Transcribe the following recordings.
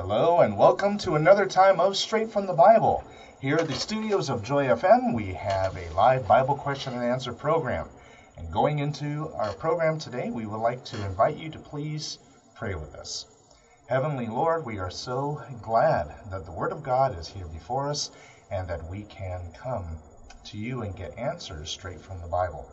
Hello, and welcome to another time of Straight from the Bible. Here at the studios of Joy FM, we have a live Bible question and answer program. And going into our program today, we would like to invite you to please pray with us. Heavenly Lord, we are so glad that the Word of God is here before us and that we can come to you and get answers straight from the Bible.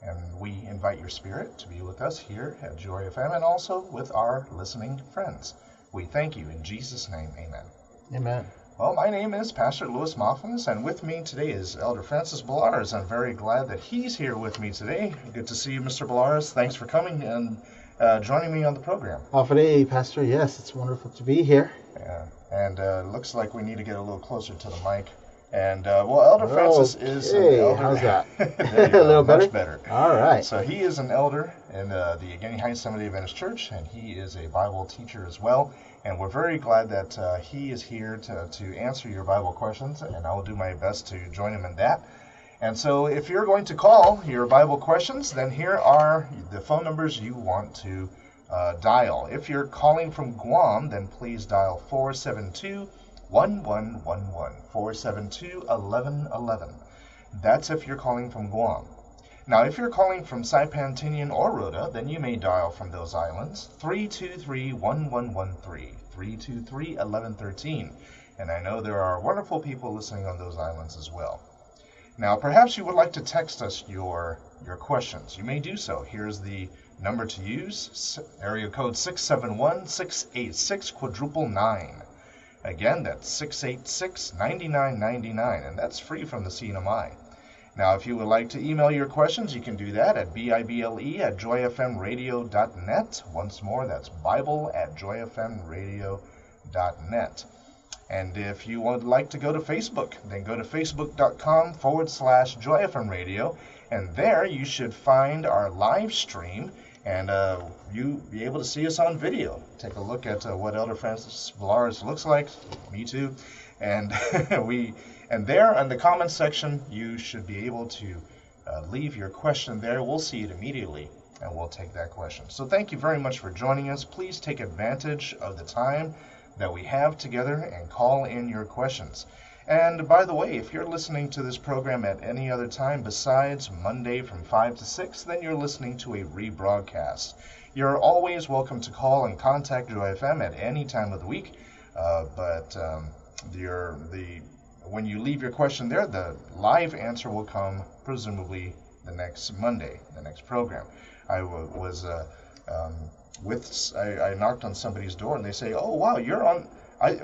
And we invite your Spirit to be with us here at Joy FM and also with our listening friends. We thank you in Jesus' name. Amen. Amen. Well, my name is Pastor Louis Moffins, and with me today is Elder Francis Ballars. I'm very glad that he's here with me today. Good to see you, Mr. Ballars. Thanks for coming and uh, joining me on the program. Oh, today, Pastor, yes, it's wonderful to be here. Yeah, and uh, looks like we need to get a little closer to the mic. And uh, well, Elder Francis is an elder. how's that? A little better? Much better. All right. So he is an elder in uh, the Agana Heights Seventh-day Adventist Church, and he is a Bible teacher as well. And we're very glad that uh, he is here to, to answer your Bible questions, and I will do my best to join him in that. And so if you're going to call your Bible questions, then here are the phone numbers you want to uh, dial. If you're calling from Guam, then please dial 472 1111. 472 1111. That's if you're calling from Guam. Now, if you're calling from Saipan, Tinian, or Rota, then you may dial from those islands 323 1113. 323 1113. And I know there are wonderful people listening on those islands as well. Now, perhaps you would like to text us your your questions. You may do so. Here's the number to use: area code 671-686 quadruple nine. Again, that's 686-9999, and that's free from the CNMI. Now, if you would like to email your questions, you can do that at bible at joyfmradio.net. Once more, that's bible at joyfmradio.net. And if you would like to go to Facebook, then go to facebook.com forward slash joyfmradio, and there you should find our live stream, and uh, you be able to see us on video. Take a look at uh, what Elder Francis Ballars looks like. Me too. And we, and there in the comments section, you should be able to uh, leave your question there. We'll see it immediately, and we'll take that question. So thank you very much for joining us. Please take advantage of the time that we have together and call in your questions. And by the way, if you're listening to this program at any other time besides Monday from 5 to 6, then you're listening to a rebroadcast. You're always welcome to call and contact Joy FM at any time of the week, uh, but um, the, when you leave your question there, the live answer will come presumably the next Monday, the next program. I w- was uh, um, with—I knocked on somebody's door and they say, "Oh wow, you're on." I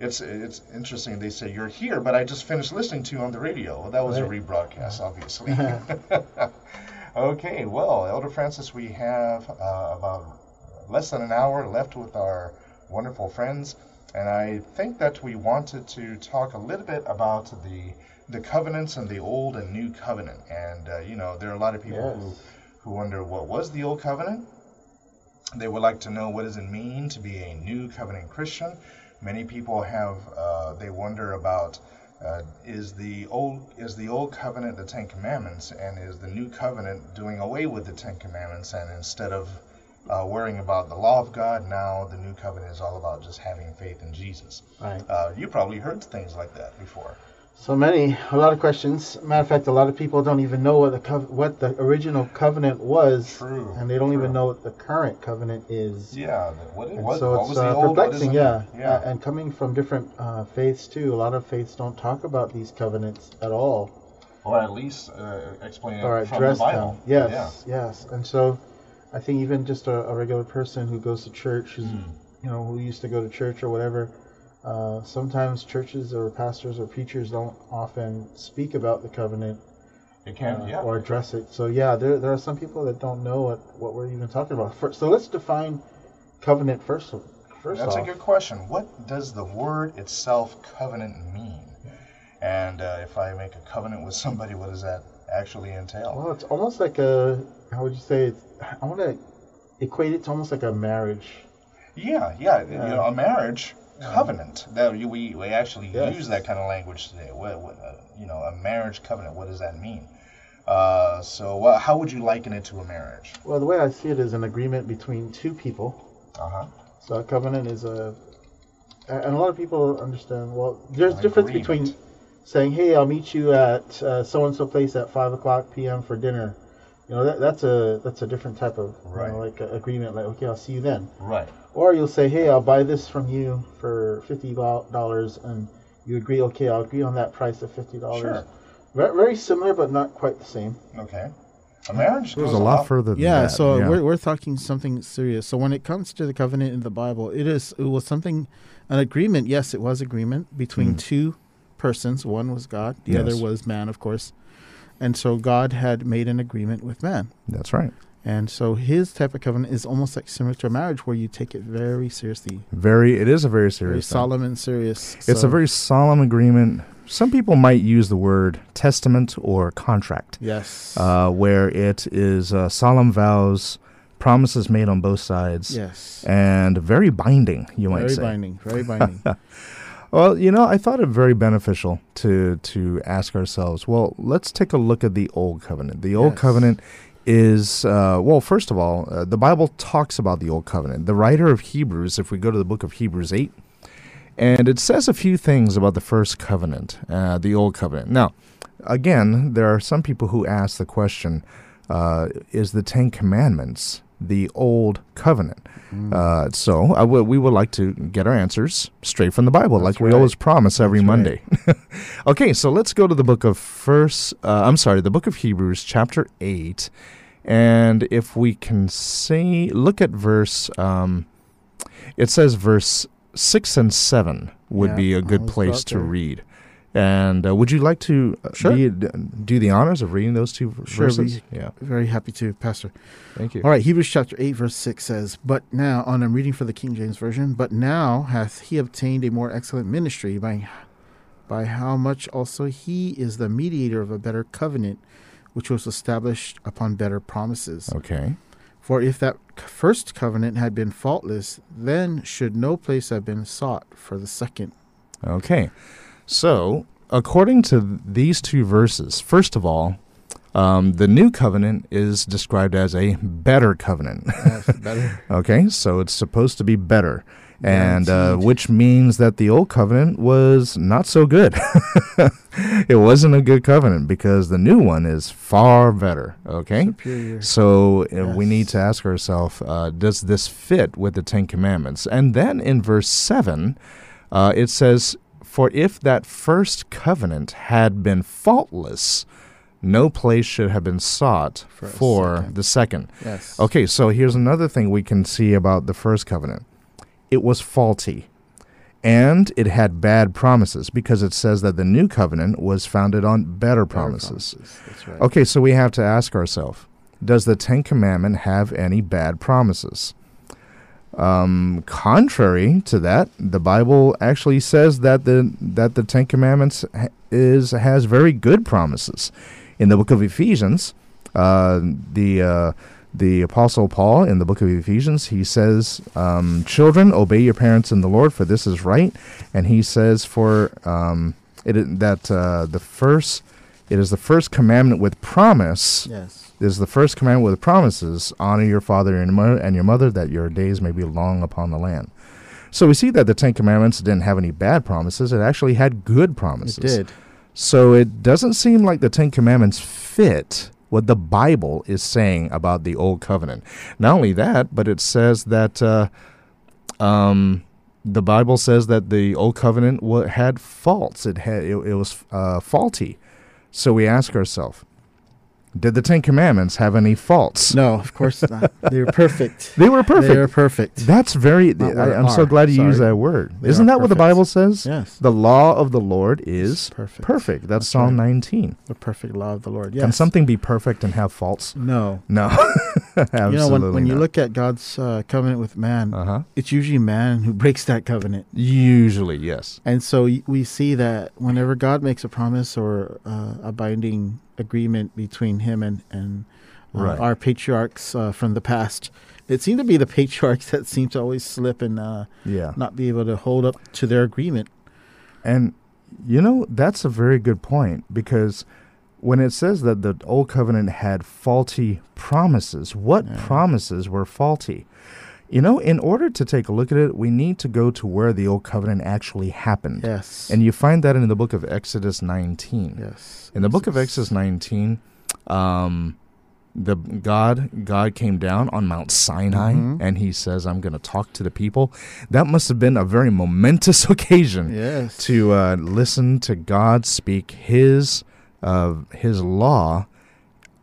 it's it's interesting. They say you're here, but I just finished listening to you on the radio. Well, that was a rebroadcast, obviously. okay, well, Elder Francis, we have uh, about less than an hour left with our wonderful friends, and I think that we wanted to talk a little bit about the the covenants and the old and new covenant. And uh, you know, there are a lot of people Yes. who who wonder what was the old covenant. They would like to know what does it mean to be a new covenant Christian. Many people have uh, they wonder about uh, is the old is the old covenant the Ten Commandments and is the new covenant doing away with the Ten Commandments and instead of uh, worrying about the law of God now the new covenant is all about just having faith in Jesus. Right. Uh, you probably heard things like that before. So many, a lot of questions. Matter of fact, a lot of people don't even know what the cov- what the original covenant was, True, and they don't true. even know what the current covenant is. Yeah. What, And what, so what it's uh, old? what is perplexing, yeah. Yeah. And coming from different uh, faiths too. A lot of faiths don't talk about these covenants at all, or at least uh, explain it or from the Bible. them. Yes, yes. And so, I think even just a, a regular person who goes to church, who's Mm. you know who used to go to church or whatever. Uh, sometimes churches or pastors or preachers don't often speak about the covenant can. uh, yeah. or address it. So yeah, there there are some people that don't know what, what we're even talking about. First, so let's define covenant first. First That's off, a good question. What does the word itself, covenant, mean? And uh, if I make a covenant with somebody, what does that actually entail? well, it's almost like a how would you say? It's, I want to equate it to almost like a marriage. Yeah, yeah. You know, a marriage covenant. That we we we actually Yes. use that kind of language today. What, what uh, you know, a marriage covenant. What does that mean? Uh, so, what, how would you liken it to a marriage? Well, the way I see it is an agreement between two people. Uh huh. So a covenant is a and a lot of people understand. Well, there's An difference agreement. between saying, "Hey, I'll meet you at so and so place at five o'clock p.m. for dinner." You know, that, that's a that's a different type of you know, like a agreement. Like, okay, I'll see you then. Right. Or you'll say, "Hey, I'll buy this from you for fifty dollars," and you agree. Okay, I'll agree on that price of fifty dollars. Sure. Very, very similar, but not quite the same. Okay. A marriage It was goes a lot further than Yeah, that. so yeah. we're we're talking something serious. So when it comes to the covenant in the Bible, it is it was something an agreement. Yes, it was agreement between Mm. two persons. One was God, the other was man, of course. And so God had made an agreement with man. That's right. And so his type of covenant is almost like similar to a marriage where you take it very seriously. Very. It is a very Very serious. thing. solemn and serious. It's So- a very solemn agreement. Some people might use the word testament or contract, Yes. uh, where it is uh, solemn vows, promises made on both sides, yes. and very binding. You might very say. Very binding. Very binding. Well, you know, I thought it very beneficial to to ask ourselves. Well, let's take a look at the old covenant. The old Yes. covenant is uh, well. First of all, uh, the Bible talks about the old covenant. The writer of Hebrews, if we go to the book of Hebrews eight, and it says a few things about the first covenant, uh, the old covenant. Now, again, there are some people who ask the question: uh, Is the Ten Commandments the old covenant? Mm. Uh, so w- we would like to get our answers straight from the Bible, That's like we always promise every That's Monday. okay, so let's go to the book of First. Uh, I'm sorry, the book of Hebrews, chapter eight, and if we can see, look at verse. Um, it says verse six and seven would Yeah, be a good place to read. And uh, would you like to uh, Sure. be- do the honors of reading those two Sure, verses? yeah, Very happy to, Pastor. thank you. All right, Hebrews chapter 8, verse 6 says, But now, and I'm reading for the King James Version, but now hath he obtained a more excellent ministry by, by how much also he is the mediator of a better covenant, which was established upon better promises. Okay. For if that first covenant had been faultless, then should no place have been sought for the second. Okay. So, according to these two verses, first of all, um, the new covenant is described as a better covenant. Yes, better. okay, so it's supposed to be better. And uh, which means that the old covenant was not so good. it wasn't a good covenant because the new one is far better. Okay? Superior. So uh, we need to ask ourselves, uh, does this fit with the Ten Commandments? And then in verse 7, uh, it says, For if that first covenant had been faultless, no place should have been sought For for, second. the second. Yes. Okay, so here's another thing we can see about the first covenant it was faulty. And it had bad promises because it says that the new covenant was founded on better Better promises. That's right. Okay, so we have to ask ourselves Does the Ten Commandment have any bad promises? Um, contrary to that, the Bible actually says that the that the Ten Commandments is has very good promises. In the book of Ephesians, uh, the uh, the Apostle Paul in the book of Ephesians he says, um, "Children, obey your parents in the Lord, for this is right." And he says, "For um, it that uh, the first it is the first commandment with promise." Yes. Is the first commandment with promises honor your father and your mother, and your mother that your days may be long upon the land. So we see that the ten commandments didn't have any bad promises it actually had good promises. It did. so it doesn't seem like the ten commandments fit what the bible is saying about the old covenant. Not only that but it says that uh, um, the bible says that the old covenant wa- had faults. It had it, it was uh, faulty. So we ask ourselves did the Ten Commandments have any faults? No, of course not. They were perfect. They were perfect. They were perfect. That's very. I, I'm so glad you used sorry. that word. They Isn't that what the. Bible says? Yes. The law of the Lord is perfect. perfect. That's, That's Psalm right. 19. The perfect law of the Lord. Yes. Can something be perfect and have faults? No. No. Absolutely. you know, when, when you not. look at God's uh, covenant with man, Uh-huh. it's usually man who breaks that covenant. Usually, yes. And so y- we see that whenever God makes a promise or uh, a binding agreement between him and, and uh, Right. our patriarchs uh, from the past, it seemed to be the patriarchs that seem to always slip and uh, Yeah. not be able to hold up to their agreement. And you know, that's a very good point because when it says that the old covenant had faulty promises, what Yeah. promises were faulty? You know, in order to take a look at it, we need to go to where the old covenant actually happened. Yes. And you find that in the book of Exodus 19. yes. In the book of Exodus 19, um, the God God came down on Mount Sinai Mhm. and he says, "I'm going to talk to the people." That must have been a very momentous occasion Yes. to uh, listen to God speak His uh, His law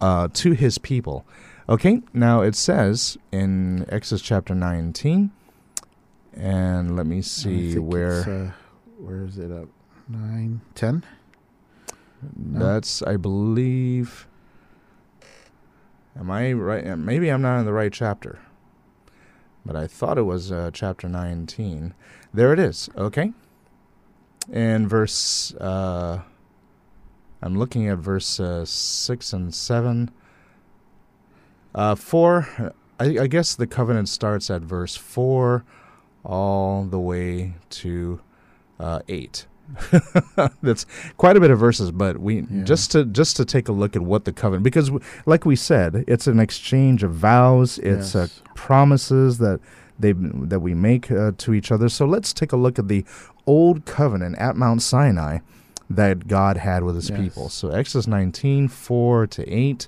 uh, to His people. Okay, now it says in Exodus chapter 19, and let me see where. uh, where is it up? Nine, ten. No. That's, I believe. Am I right? uh, Maybe I'm not in the right chapter. But I thought it was uh, chapter 19. There it is. Okay. In verse. Uh, I'm looking at verse uh, 6 and 7. Uh, 4. I, I guess the covenant starts at verse 4 all the way to uh, 8. That's quite a bit of verses, but we Yeah. just to just to take a look at what the covenant because, w- like we said, it's an exchange of vows. It's uh, promises that they that we make uh, to each other. So let's take a look at the old covenant at Mount Sinai that God had with His Yes. people. So Exodus 19, 4 to eight,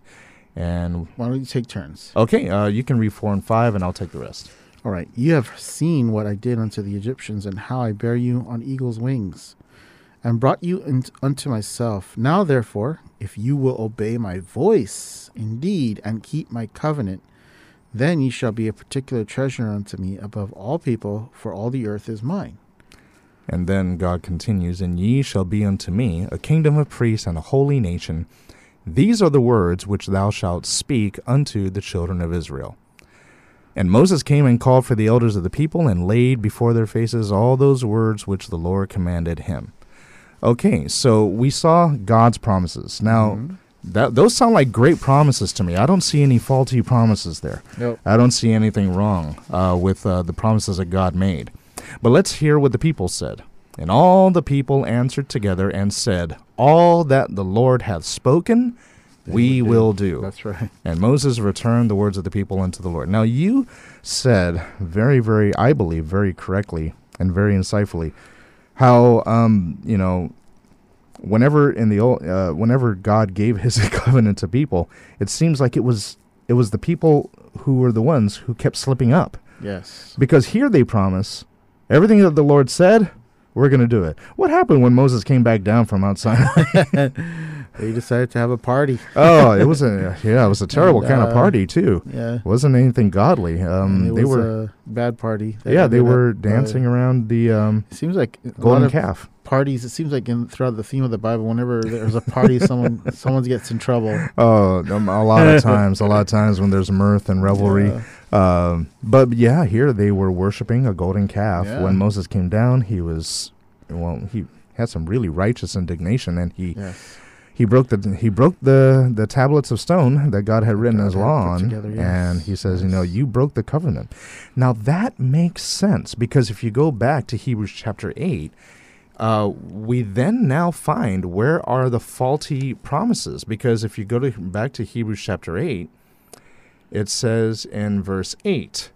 and Why don't you take turns? okay, uh, you can read four and five, and I'll take the rest. All right. You have seen what I did unto the Egyptians, and how I bare you on eagle's wings, and brought you in, unto myself. Now, therefore, if you will obey my voice indeed, and keep my covenant, then ye shall be a particular treasure unto me above all people, for all the earth is mine. And then God continues, And ye shall be unto me a kingdom of priests and a holy nation. These are the words which thou shalt speak unto the children of Israel. And Moses came and called for the elders of the people and laid before their faces all those words which the Lord commanded him. Okay, so we saw God's promises. Now, Mhm. that those sound like great promises to me. I don't see any faulty promises there. Nope. I don't see anything wrong uh, with uh, the promises that God made. But let's hear what the people said. And all the people answered together and said, All that the Lord hath spoken, we will do. That's right. And Moses returned the words of the people unto the Lord. Now, you said very, very, I believe, very correctly and very insightfully how, um, you know, whenever in the old, uh, whenever God gave His covenant to people, it seems like it was it was the people who were the ones who kept slipping up Yes. because here they promise everything that the Lord said. We're going to do it. What happened when Moses came back down from Mount Sinai? They decided to have a party. oh, it was a yeah, it was a terrible And, kind of uh, party too. Yeah. it wasn't anything godly. Um, it they was were a bad party. yeah, they were uh, dancing around the um, It seems like a lot golden of calf. parties. It seems like in throughout the theme of the Bible, whenever there's a party, someone someone gets in trouble. Oh, um, a lot of times, a lot of times when there's mirth and revelry. Yeah. Um, but yeah, here they were worshiping a golden calf. Yeah. When Moses came down, he was well, he had some really righteous indignation, and he Yes. he broke the he broke the the tablets of stone that God had written God His law on, together, yes. and He says, you know, you broke the covenant. Now that makes sense because if you go back to Hebrews chapter eight, uh, we then now find where are the faulty promises because if you go to back to Hebrews chapter eight, it says in verse eight,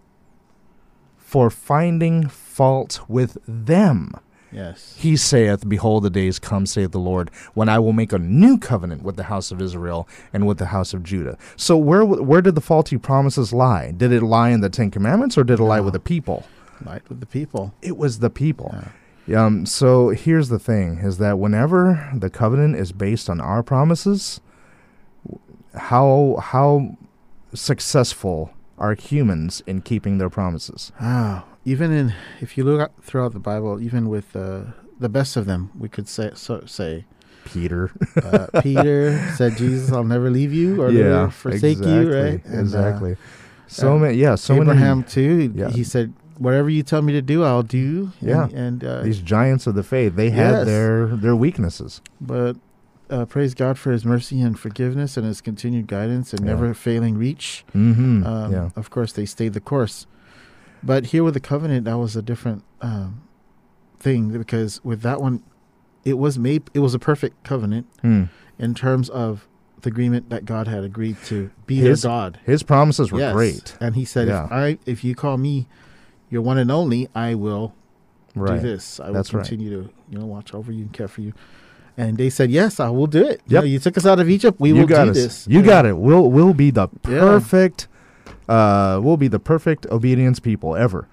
for finding fault with them. Yes. He saith, Behold, the days come, saith the Lord, when I will make a new covenant with the house of Israel and with the house of Judah. So where where did the faulty promises lie? Did it lie in the Ten Commandments or did it lie with the people? Light with the people. It was the people. Yeah. Um, so here's the thing: is that whenever the covenant is based on our promises, how how successful are humans in keeping their promises? Ah, even in if you look throughout the Bible, even with uh, the best of them, we could say so, say Peter, uh, Peter said, "Jesus, I'll never leave you or never forsake you." Right? And, uh, exactly. So uh, many, yeah, so many. Abraham many too. Yeah. He said, "Whatever you tell me to do, I'll do." Yeah. and uh, these giants of the faith. They had their their weaknesses. but uh, praise God for His mercy and forgiveness and His continued guidance and Yeah. never failing reach. Mm-hmm. Um, yeah, Of course, they stayed the course. But here with the covenant, that was a different um, thing because with that one, it was made. It was a perfect covenant Hmm. in terms of the agreement that God had agreed to be His- their God. His promises were Yes. great. And he said, Yeah. if I if you call me your one and only, I will Right. do this. I will That's right. continue to you know watch over you and care for you. And they said, yes, I will do it. You, know, you took us out of Egypt. We you will do us. this. You And- got it. We'll we'll be the Yeah. perfect uh we'll be the perfect obedience people ever.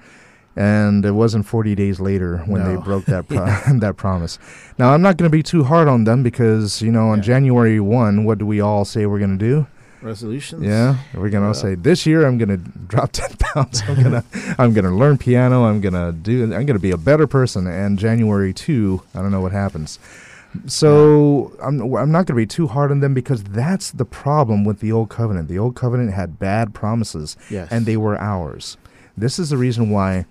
And it wasn't 40 days later when they broke that pro- that promise. Now I'm not going to be too hard on them because you know on Yeah. January 1 what do we all say we're going to do? Resolutions. Yeah, we're gonna Yeah. say this year I'm gonna drop ten pounds. I'm gonna I'm gonna learn piano. I'm gonna do. I'm gonna be a better person. And January two, I don't know what happens. So I'm I'm not gonna be too hard on them because that's the problem with the old covenant. The old covenant had bad promises, Yes. and they were ours. This is the reason why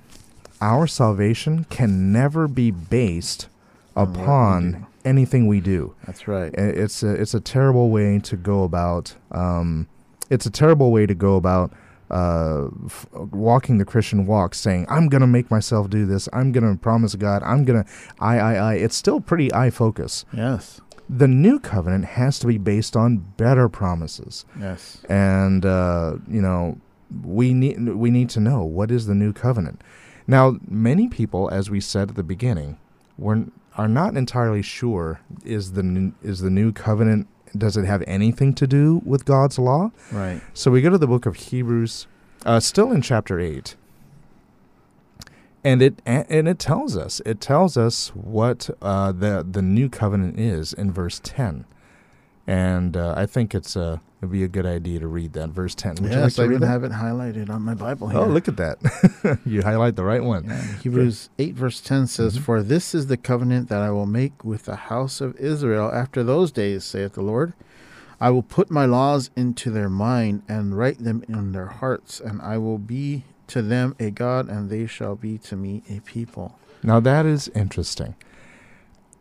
our salvation can never be based On what we upon anything we do. That's right. It's a it's a terrible way to go about. Um, it's a terrible way to go about uh, f- walking the Christian walk, saying I'm gonna make myself do this. I'm gonna promise God. I'm gonna I I I. It's still pretty I focus. Yes. The new covenant has to be based on better promises, Yes. and uh, you know we need we need to know what is the new covenant. Now, many people, as we said at the beginning, were are not entirely sure is the new, is the new covenant does it have anything to do with God's law? Right. So we go to the book of Hebrews, uh, still in chapter eight, and it and it tells us it tells us what uh, the the new covenant is in verse ten, and uh, I think it's uh, it'd be a good idea to read that verse ten. Would you like yes, I even have it highlighted on my Bible here. Oh, look at that! you highlight the right one. Yeah, Hebrews 8, verse 10 says, Mhm. For this is the covenant that I will make with the house of Israel after those days, saith the Lord. I will put my laws into their mind and write them in their hearts, and I will be to them a God, and they shall be to me a people. Now that is interesting.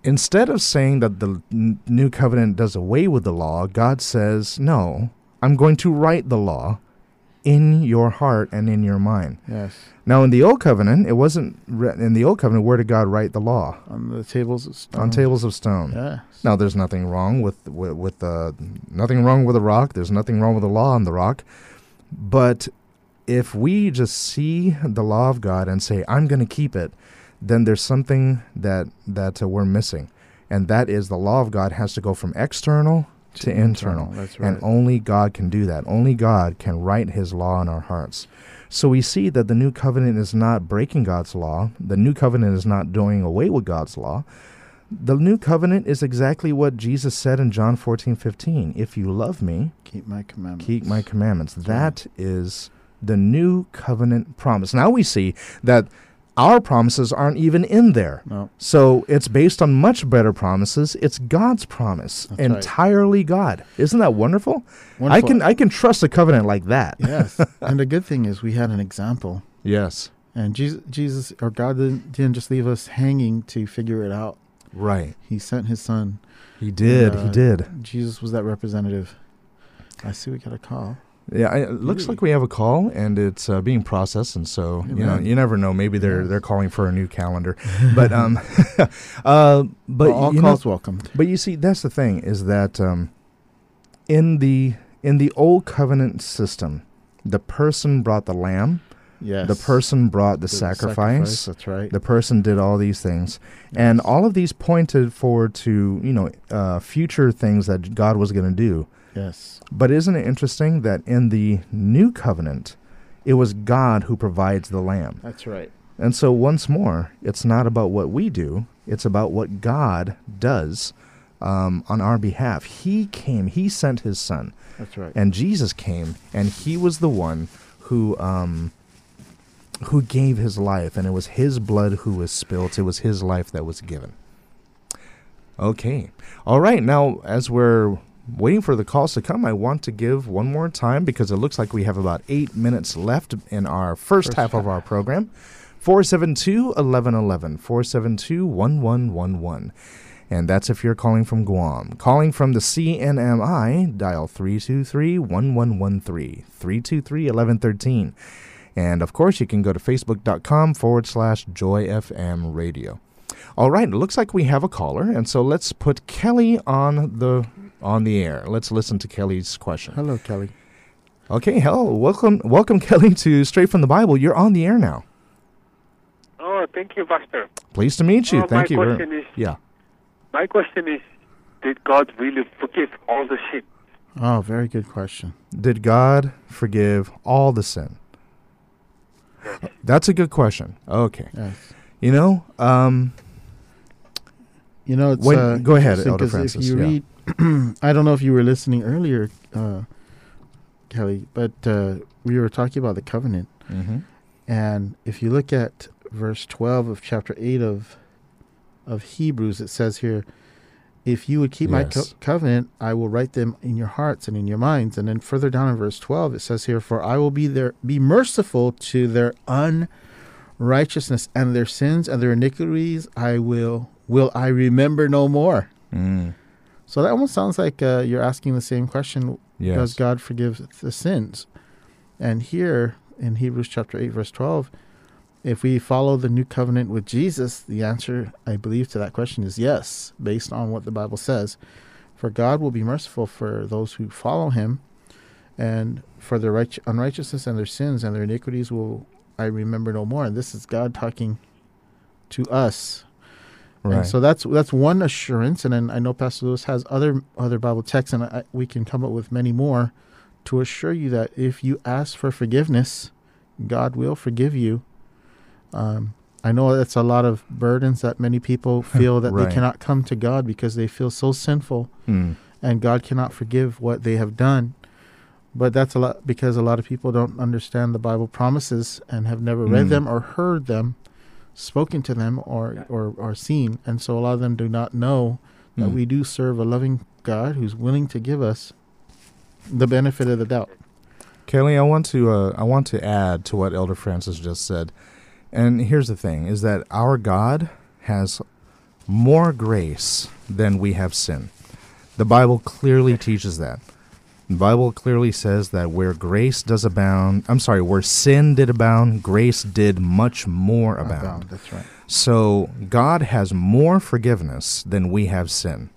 Instead of saying that the n- new covenant does away with the law, God says, "No, I'm going to write the law in your heart and in your mind." Yes. Now, in the old covenant, it wasn't re- in the old covenant. Where did God write the law? On the tables of stone. On tables of stone. Yes. Now, there's nothing wrong with with, with uh, nothing wrong with the rock. There's nothing wrong with the law on the rock. But if we just see the law of God and say, "I'm going to keep it," then there's something that that uh, we're missing, and that is the law of God has to go from external to, internal. That's right. And only God can do that. Only God can write his law in our hearts. So we see that the new covenant is not breaking God's law. The new covenant is not doing away with God's law. The new covenant is exactly what Jesus said in John 14, 15. If you love me, Keep my commandments. keep my commandments. That is the new covenant promise. Now we see that our promises aren't even in there. No. So it's based on much better promises. It's God's promise, That's right. entirely God. Isn't that wonderful? I can I can trust a covenant like that. yes. and the good thing is we had an example. Yes. And Jesus, Jesus or God didn't, didn't just leave us hanging to figure it out. Right. He sent his son. He did. And, he uh, did. Jesus was that representative. I see we got a call. Yeah. It looks Really? like we have a call, and it's uh, being processed, and so you know you never know. Maybe they're they're calling for a new calendar, but um, uh, but Well, all you know, calls welcomed. But you see, that's the thing is that um, in the in the old covenant system, the person brought the lamb, Yes. the person brought the, The sacrifice, That's right. the person did all these things, and all of these pointed forward to you know uh, future things that God was going to do. yes. But isn't it interesting that in the new covenant, it was God who provides the lamb? That's right. And so, once more, it's not about what we do, it's about what God does um, on our behalf. He came, He sent His Son, That's right. and Jesus came, and He was the one who. Um, who gave his life, and it was his blood who was spilt. It was his life that was given. Okay. All right. Now, as we're waiting for the calls to come, I want to give one more time because it looks like we have about eight minutes left in our first, First half of our program. 472 1111, 472 1111. And that's if you're calling from Guam. Calling from the CNMI, dial 323 1113, 323 1113. And of course, you can go to facebook.com forward slash joyfm radio. All right, it looks like we have a caller, and so let's put Kelly on the on the air. Let's listen to Kelly's question. Hello, Kelly. Okay, hello, welcome, welcome, Kelly, to Straight from the Bible. You're on the air now. Oh, thank you, Pastor. Pleased to meet you. Oh, Thank my you. very- question is- yeah. My question is, did God really forgive all the sin? Oh, very good question. Did God forgive all the sin? That's a good question. Okay. Yes. You know, um, You know, it's When- uh, go ahead, Elder Francis, If you yeah. read, I don't know if you were listening earlier, uh, Kelly, but uh, we were talking about the covenant, mhm. and if you look at verse twelve of chapter eight of of Hebrews, it says here, "If you would keep my co- covenant, I will write them in your hearts and in your minds." And then further down in verse twelve, it says here, "For I will be their be merciful to their unrighteousness and their sins and their iniquities. I will will I remember no more." Mm, So that almost sounds like uh, you're asking the same question: yes. Does God forgive the sins? And here in Hebrews chapter eight, verse twelve, if we follow the new covenant with Jesus, the answer, I believe, to that question is yes, based on what the Bible says. For God will be merciful for those who follow Him, and for their right- unrighteousness and their sins and their iniquities will I remember no more. And this is God talking to us right. and so that's that's one assurance, and then I know Pastor Lewis has other other Bible texts, and I, we can come up with many more to assure you that if you ask for forgiveness, God will forgive you. Um, I know that's a lot of burdens that many people feel that Right. they cannot come to God because they feel so sinful, Mm, and God cannot forgive what they have done. But that's a lot because a lot of people don't understand the Bible promises and have never read Mm. them or heard them, spoken to them or, or or seen, and so a lot of them do not know that mm. we do serve a loving God who's willing to give us the benefit of the doubt. Kelly, I want to uh, I want to add to what Elder Francis just said. And here's the thing is that our God has more grace than we have sin. The Bible clearly teaches that. The Bible clearly says that where grace does abound, I'm sorry, where sin did abound, grace did much more abound. That's right. So God has more forgiveness than we have sin.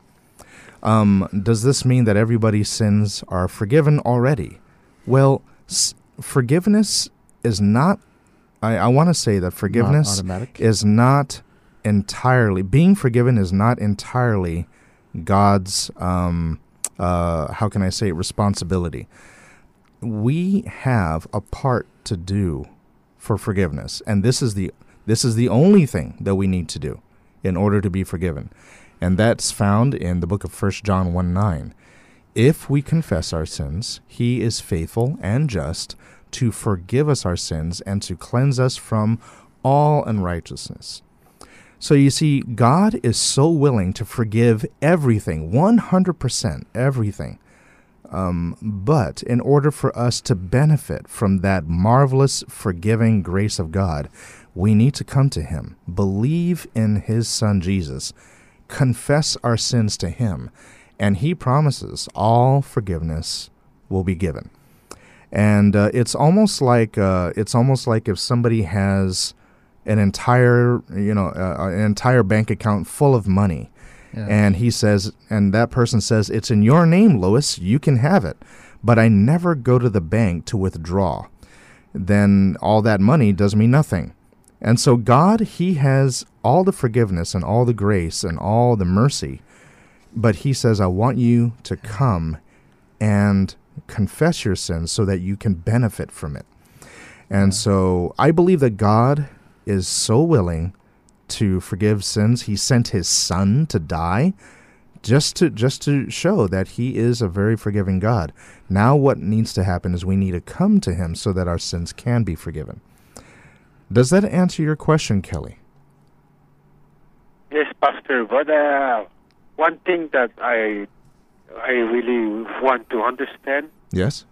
Um, does this mean that everybody's sins are forgiven already? Well, s- forgiveness is not. I, I want to say that forgiveness automatic. is not entirely being forgiven is not entirely God's. Um, uh, how can I say it, responsibility? We have a part to do for forgiveness, and this is the this is the only thing that we need to do in order to be forgiven. And that's found in the book of First John 1 9. If we confess our sins, he is faithful and just to forgive us our sins and to cleanse us from all unrighteousness. So you see, God is so willing to forgive everything, 100% everything. Um, but in order for us to benefit from that marvelous forgiving grace of God, we need to come to Him, believe in His Son Jesus, confess our sins to Him, and He promises all forgiveness will be given. And uh, it's almost like uh, it's almost like if somebody has an entire you know uh, an entire bank account full of money, Yeah. and he says, and that person says, it's in your name, Lois. You can have it, but I never go to the bank to withdraw. Then all that money does me nothing. And so God, He has all the forgiveness and all the grace and all the mercy, but He says, I want you to come and confess your sins so that you can benefit from it. And so I believe that God is so willing to forgive sins. He sent his son to die just to just to show that he is a very forgiving God. Now what needs to happen is we need to come to him so that our sins can be forgiven. Does that answer your question, Kelly? Yes, Pastor. But uh, one thing that I I really want to understand Yes.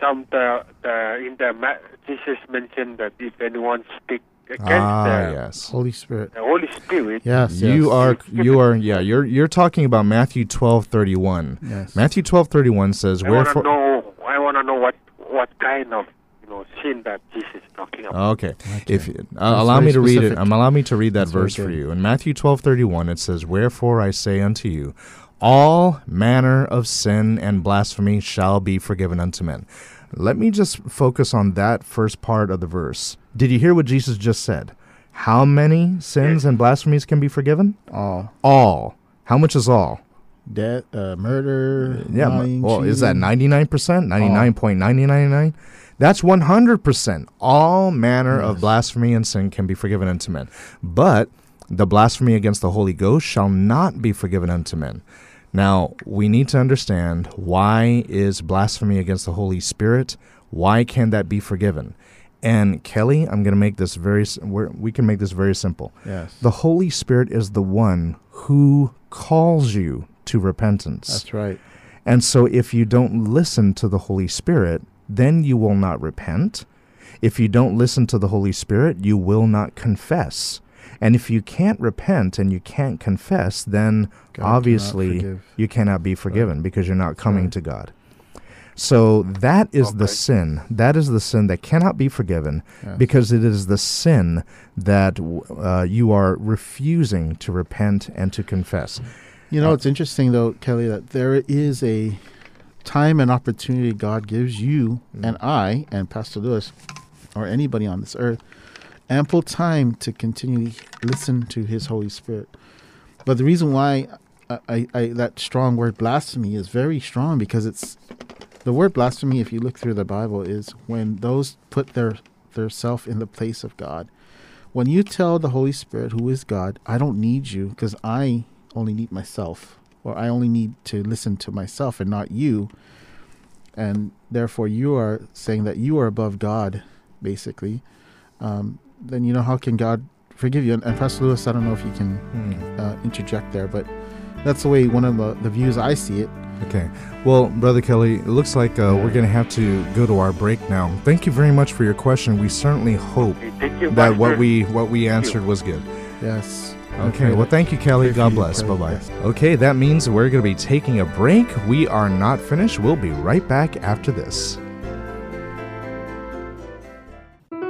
some the, the in the Jesus mentioned that if anyone speak against Ah, the, yes. Holy Spirit. the Holy Spirit, Yes. You yes. are you are yeah, you're you're talking about Matthew 12:31. Yes. Matthew 12:31 says, I want to "Wherefore know. I want to know what what kind of you know sin that Jesus is talking about. Okay. Okay. If uh, allow me to read it, um, allow me to read that That's verse for you. In Matthew twelve thirty one, it says, "Wherefore I say unto you, all manner of sin and blasphemy shall be forgiven unto men. Let me just focus on that first part of the verse. Did you hear what Jesus just said? How many sins and blasphemies can be forgiven? All All. How much is all? death, uh, murder. Yeah, lying, well, is that 99%? 99.999? That's 100%. All manner of blasphemy and sin can be forgiven unto men. But the blasphemy against the Holy Ghost shall not be forgiven unto men. Now, we need to understand why is blasphemy against the Holy Spirit? Why can that be forgiven? And Kelly, I'm going to make this very we're, we can make this very simple. Yes. The Holy Spirit is the one who calls you to repentance. That's right. And so if you don't listen to the Holy Spirit, then you will not repent. If you don't listen to the Holy Spirit, you will not confess. And if you can't repent and you can't confess, then God obviously forgive. you cannot be forgiven because you're not coming right. to God. So that is the sin. That is the sin that cannot be forgiven Yes. because it is the sin that uh, you are refusing to repent and to confess. You know, it's interesting though, Kelly, that there is a time and opportunity God gives you and I and Pastor Lewis or anybody on this earth ample time to continually listen to His Holy Spirit. But the reason why I, I, I that strong word blasphemy is very strong because it's the word blasphemy. If you look through the Bible, is when those put their their self in the place of God. When you tell the Holy Spirit, who is God, I don't need you because I only need myself, or I only need to listen to myself and not you, and therefore you are saying that you are above God, basically, um, then you know how can God forgive you? And, and Pastor Lewis, I don't know if you can uh, interject there, but that's the way one of the, the views I see it. Okay. Well, Brother Kelly, it looks like uh, we're going to have to go to our break now. Thank you very much for your question. We certainly hope Okay, you, that what we what we answered was good. Yes. Okay. Well, thank you, Kelly. pray God you, bless. Bye bye. Yes. Okay, that means we're going to be taking a break. We are not finished. We'll be right back after this.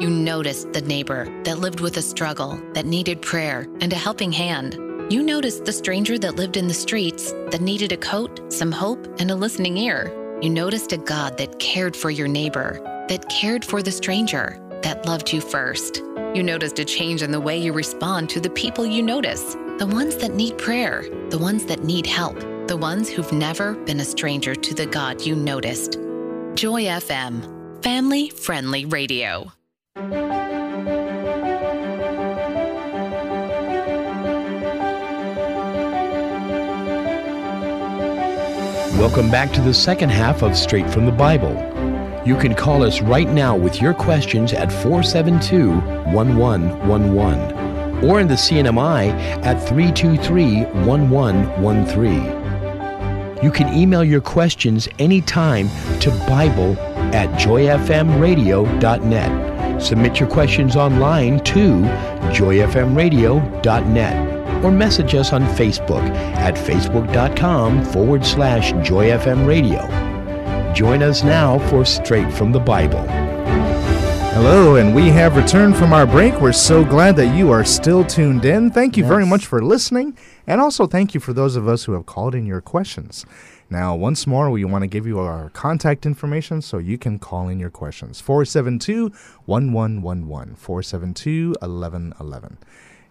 You noticed the neighbor that lived with a struggle, that needed prayer and a helping hand. You noticed the stranger that lived in the streets, that needed a coat, some hope, and a listening ear. You noticed a God that cared for your neighbor, that cared for the stranger, that loved you first. You noticed a change in the way you respond to the people you notice, the ones that need prayer, the ones that need help, the ones who've never been a stranger to the God you noticed. Joy FM, family friendly radio. Welcome back to the second half of Straight from the Bible. You can call us right now with your questions at 472 1111 or in the CNMI at 323 1113. You can email your questions anytime to Bible at joyfmradio.net. Submit your questions online to joyfmradio.net or message us on Facebook at facebook.com forward slash joyfmradio. Join us now for Straight from the Bible. Hello, and we have returned from our break. We're so glad that you are still tuned in. Thank you very much for listening, and also thank you for those of us who have called in your questions. Now, once more, we want to give you our contact information so you can call in your questions 472 1111, 472 1111.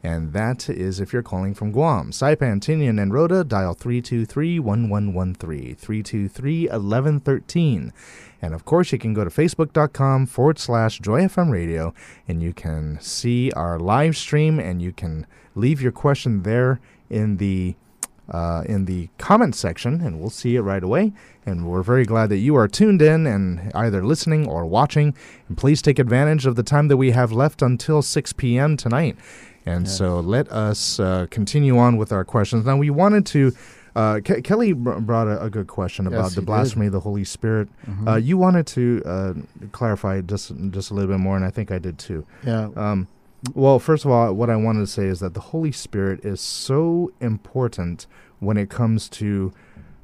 And that is if you're calling from Guam. Saipan, Tinian, and Rota, dial 323 1113, 323 1113. And of course, you can go to facebook.com forward slash joyfm radio and you can see our live stream and you can leave your question there in the uh, in the comment section, and we'll see it right away. And we're very glad that you are tuned in and either listening or watching. And please take advantage of the time that we have left until 6 p.m. tonight. And so let us uh, continue on with our questions. Now, we wanted to. Uh, Ke- Kelly br- brought a, a good question about Yes, the he did. blasphemy of the Holy Spirit. Uh, you wanted to uh, clarify just just a little bit more, and I think I did too. Yeah. Um, well, first of all, what I wanted to say is that the Holy Spirit is so important when it comes to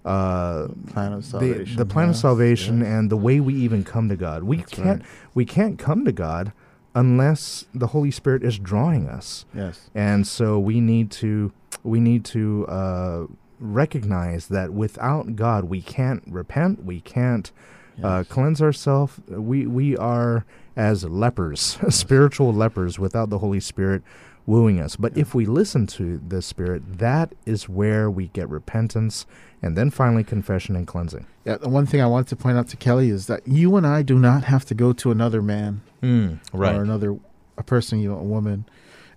uh, plan of the, salvation. the plan of salvation yes. and the way we even come to God. We That's can't right. we can't come to God unless the Holy Spirit is drawing us, Yes. and so we need to we need to uh, recognize that without God, we can't repent, we can't uh, cleanse ourselves. We we are as lepers, spiritual lepers, without the Holy Spirit wooing us. But if we listen to the Spirit, that is where we get repentance, and then finally confession and cleansing. Yeah, the one thing I want to point out to Kelly is that you and I do not have to go to another man hmm, or another a person, you know, a woman,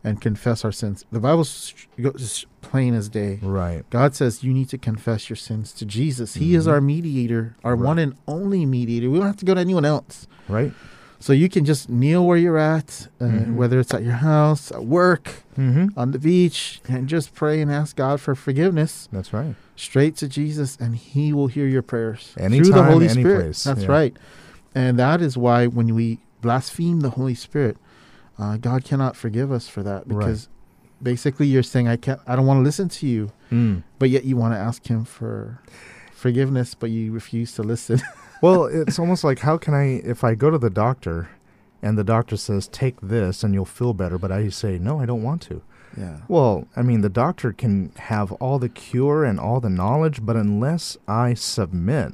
and confess our sins. The Bible's goes plain as day. Right. God says you need to confess your sins to Jesus. He is mm-hmm. our mediator, our one and only mediator. We don't have to go to anyone else. Right. So you can just kneel where you're at, uh, Mhm. whether it's at your house, at work, Mm-hmm. on the beach, and just pray and ask God for forgiveness That's right. straight to Jesus, and He will hear your prayers through the Holy any Spirit. place, That's yeah. right, and that is why when we blaspheme the Holy Spirit, uh, God cannot forgive us for that Right. because basically you're saying I can't, I don't want to listen to you, Mm. but yet you want to ask Him for forgiveness, but you refuse to listen. Well, it's almost like how can I if I go to the doctor and the doctor says take this and you'll feel better, but I say no, I don't want to. yeah, Well, I mean, the doctor can have all the cure and all the knowledge, but unless I submit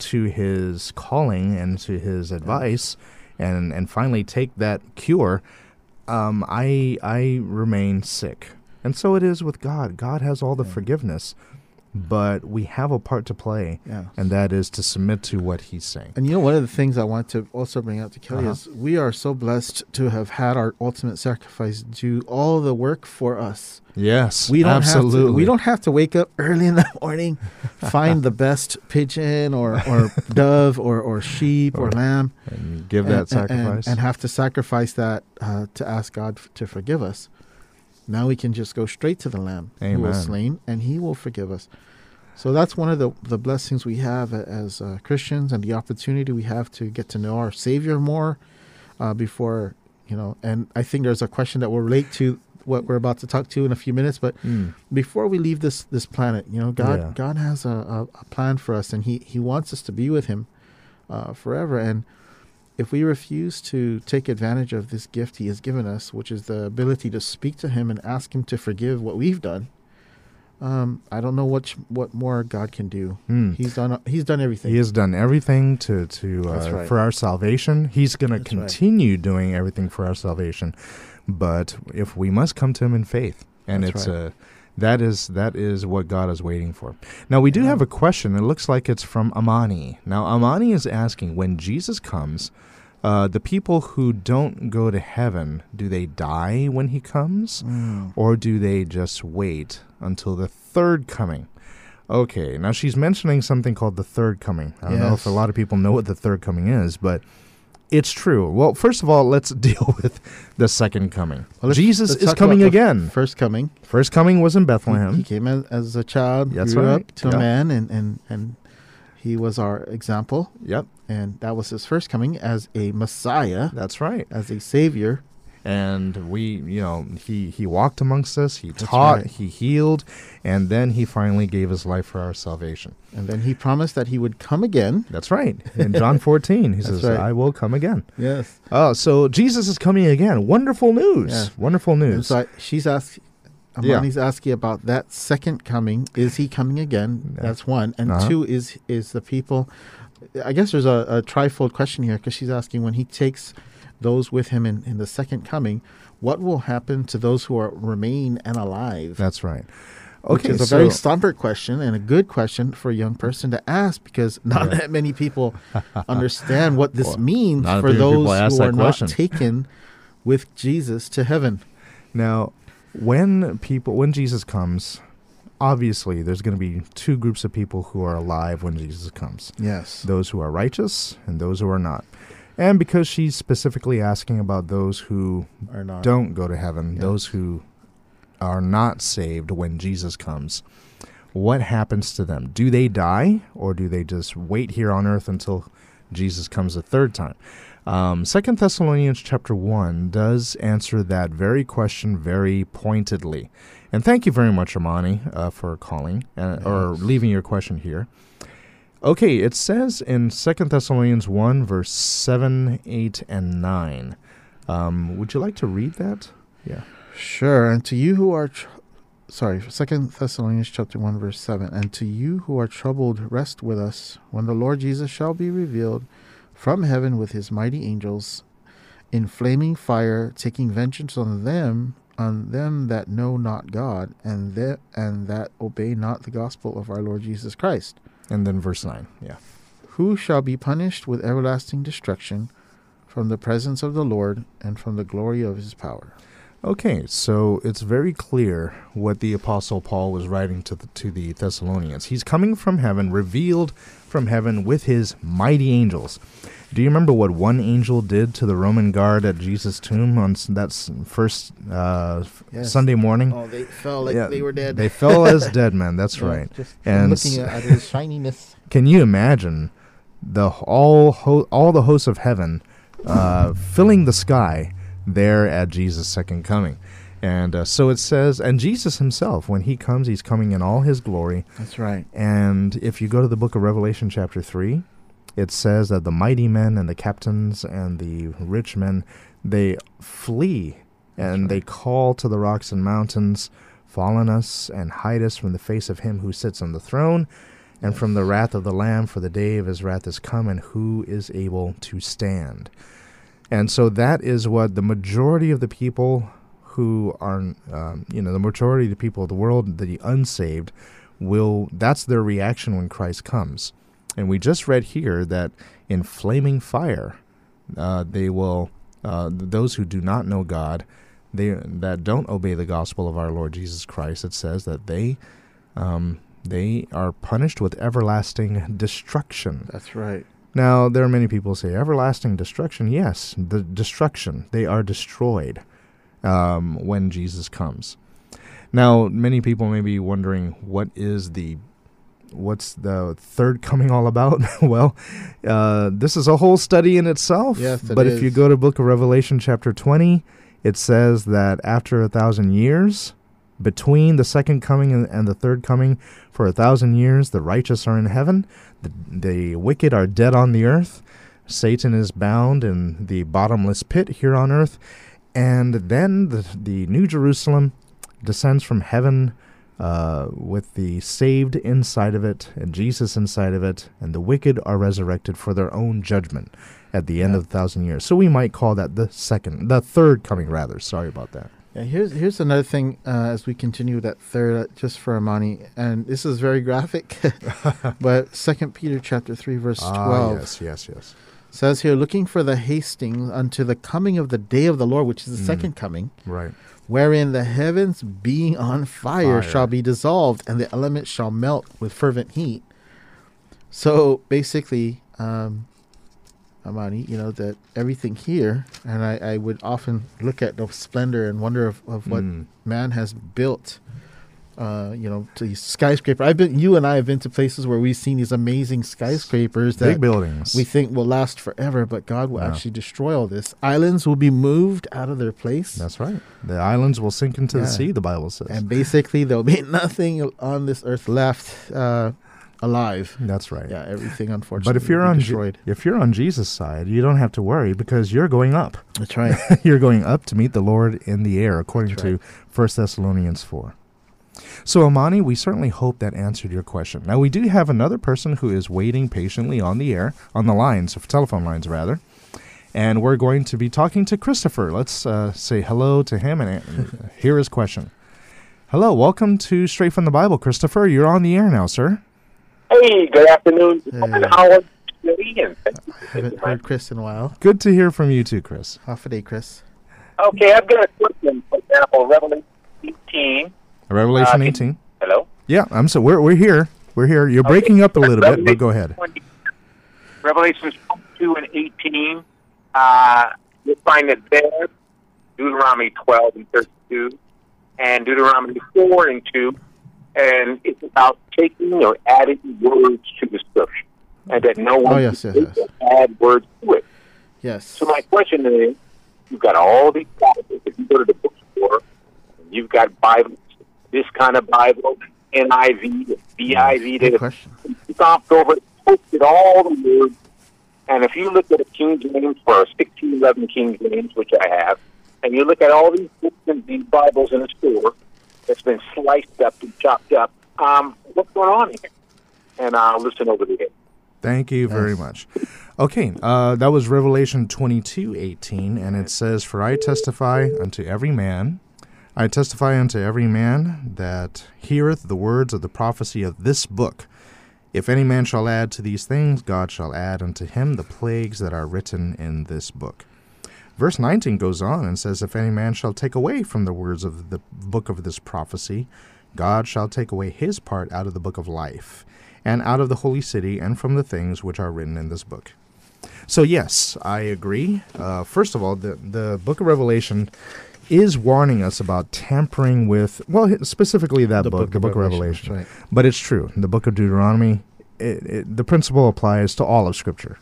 to his calling and to his advice and and finally take that cure, um, I I remain sick. And so it is with God. God has all the forgiveness, but we have a part to play, yeah. and that is to submit to what he's saying. And you know, one of the things I want to also bring out to Kelly Uh-huh. is we are so blessed to have had our ultimate sacrifice do all the work for us. Yes, We don't absolutely. have to. We don't have to wake up early in the morning, find the best pigeon or, or dove or, or sheep or, Or lamb, and give and- that sacrifice. and, and have to sacrifice that uh, to ask God f- to forgive us. Now we can just go straight to the Lamb who was Amen. slain, and He will forgive us. So that's one of the the blessings we have as uh, Christians, and the opportunity we have to get to know our Savior more uh, before you know. And I think there's a question that will relate to what we're about to talk to in a few minutes, but Mm. before we leave this this planet, you know, God Yeah. God has a, a, a plan for us, and He He wants us to be with Him uh, forever. And if we refuse to take advantage of this gift He has given us, which is the ability to speak to Him and ask Him to forgive what we've done, um, I don't know what what more God can do. Mm. He's done He's done everything. He has done everything to to uh, right. for our salvation. He's going to That's right. continue doing everything for our salvation. But if we must come to him in faith, and That's it's right. uh, that is that is what God is waiting for. Now we do Yeah. have a question. It looks like it's from Amani. Now Amani is asking when Jesus comes, uh, the people who don't go to heaven, do they die when he comes? Mm. or do they just wait until the third coming? Okay, now she's mentioning something called the third coming. I don't know if a lot of people know what the third coming is, but it's true. Well, first of all, let's deal with the second coming. Well, let's- Jesus let's is coming again. First coming. First coming was in He, Bethlehem. he came as, as a child, That's grew right. up to Yeah. a man, and, and, and he was our example. Yep, And that was his first coming as a Messiah, that's right. as a Savior. And we, you know, he he walked amongst us. He That's taught. right. He healed, and then he finally gave his life for our salvation. And then he promised that he would come again. That's right. In John 14, he says, right. "I will come again." Yes. Oh, so Jesus is coming again. Wonderful news. Yeah. Wonderful And news. so I, she's asking, Yeah. Amani's asking about that second coming. Is he coming again? Yeah. That's one. And Uh-huh. two is is the people. I guess there's a, a trifold question here because she's asking when he takes those with him in, in the second coming, what will happen to those who are remain and alive? That's right. Okay, is a so very somber question and a good question for a young person to ask because not Yeah. that many people understand what this Well, means for those who are question. not taken with Jesus to heaven. now, when people when Jesus comes, obviously there's going to be two groups of people who are alive when Jesus comes. Yes. Those who are righteous and those who are not. And because she's specifically asking about those who Or not. don't go to heaven, those who are not saved when Jesus comes, what happens to them? Do they die or do they just wait here on earth until Jesus comes a third time? Um, Second Thessalonians chapter one does answer that very question very pointedly, and thank you very much, Amani, uh, for calling uh, or leaving your question here. Okay, it says in Second Thessalonians one verse seven, eight, and nine. Um, would you like to read that? Yeah. Sure. And to you who are tr- sorry, Second Thessalonians chapter one verse seven. And to you who are troubled, rest with us when the Lord Jesus shall be revealed from heaven with his mighty angels in flaming fire, taking vengeance on them on them that know not God and that and that obey not the gospel of our Lord Jesus Christ. And then verse 9. Yeah. Who shall be punished with everlasting destruction from the presence of the Lord and from the glory of his power. Okay, so it's very clear what the apostle Paul was writing to the, to the Thessalonians. He's coming from heaven, revealed from heaven with his mighty angels. Do you remember what one angel did to the Roman guard at Jesus' tomb on that first uh, Yes. Sunday morning? Oh, they felt like Yeah, they were dead. They fell as dead men. That's Yeah, right. Just And looking at his shininess. Can you imagine the all ho- all the hosts of heaven uh, filling the sky there at Jesus' second coming? And uh, so it says, and Jesus himself, when he comes, he's coming in all his glory. That's right. And if you go to the book of Revelation, chapter 3, it says that the mighty men and the captains and the rich men, they flee and they call to the rocks and mountains, fall on us and hide us from the face of him who sits on the throne and from the wrath of the Lamb, for the day of his wrath is come, and who is able to stand? And so that is what the majority of the people who are, um, you know, the majority of the people of the world, the unsaved, will, that's their reaction when Christ comes. And we just read here that in flaming fire, uh, they will, uh, those who do not know God, they that don't obey the gospel of our Lord Jesus Christ, it says that they, um, they are punished with everlasting destruction. That's right. Now, there are many people who say everlasting destruction. Yes, the destruction. They are destroyed um, when Jesus comes. Now, many people may be wondering what is the what's the third coming all about? well, uh, this is a whole study in itself. Yes, it but if you go to Book of Revelation, chapter twenty, it says that after a thousand years, between the second coming and, and the third coming, for a thousand years, the righteous are in heaven, the, the wicked are dead on the earth. Satan is bound in the bottomless pit here on earth, and then the, the New Jerusalem descends from heaven uh, with the saved inside of it and Jesus inside of it, and the wicked are resurrected for their own judgment at the end of the thousand years. So we might call that the second, the third coming, rather. Sorry about that. Yeah, here's here's another thing uh, as we continue that third, uh, just for Amani, and this is very graphic, but Second Peter chapter three verse twelve Ah, yes, yes, yes. says here, looking for the hasting unto the coming of the day of the Lord, which is the second coming, Right. wherein the heavens being on fire, Fire. shall be dissolved, and the elements shall melt with fervent heat. So basically, um, Amani, you know that everything here, and I, I would often look at the splendor and wonder of, of what Mm. man has built. Uh, you know, to these skyscraper. I've been, you and I have been to places where we've seen these amazing skyscrapers that Big buildings. we think will last forever, but God will Yeah. actually destroy all this. Islands will be moved out of their place. That's right. The islands will sink into the sea, the Bible says. and basically there'll be nothing on this earth left uh, alive. That's right. Yeah, everything unfortunately. But if you're on Je- if you're on Jesus' side, you don't have to worry because you're going up. that's right. you're going up to meet the Lord in the air, according to 1 Thessalonians 4. So, Amani, we certainly hope that answered your question. Now, we do have another person who is waiting patiently on the air, on the lines, telephone lines rather, and we're going to be talking to Christopher. Let's uh, say hello to him and hear his question. Hello, welcome to Straight from the Bible, Christopher. You're on the air now, sir. Hey, good afternoon. Hey. Howard. Ian. haven't heard Chris in a while. Good to hear from you too, Chris. Hafa adai, Chris. Okay, I've got a question. For example, Revelation 18. Revelation Uh, 18. Hello? Yeah, I'm so we're we're here. We're here. You're breaking up a little bit, but go ahead. Revelations 2 and 18. Uh, you'll find it there. Deuteronomy 12 and 32. And Deuteronomy 4 and 2. And it's about taking or adding words to the scripture. And that no oh, one Oh, yes, can yes, yes. add words to it. Yes. So my question is, you've got all these Bibles. If you go to the bookstore, you've got Bibles, this kind of Bible, NIV, BIV, that question. stomped over, posted all the words. And if you look at a King James for a 1611 King James, which I have, and you look at all these books and these Bibles in a store, that's been sliced up and chopped up. Um, what's going on here? And I'll listen over the air. Thank you very Yes. much. Okay, uh, that was Revelation twenty-two eighteen, and it says, For I testify unto every man, I testify unto every man that heareth the words of the prophecy of this book. If any man shall add to these things, God shall add unto him the plagues that are written in this book. Verse 19 goes on and says, If any man shall take away from the words of the book of this prophecy, God shall take away his part out of the book of life, and out of the holy city, and from the things which are written in this book. So, yes, I agree. Uh, first of all, the, the book of Revelation is warning us about tampering with, well, specifically that The book, book the book of Revelation, Revelation. that's But it's true. The book of Deuteronomy, it, it, the principle applies to all of Scripture.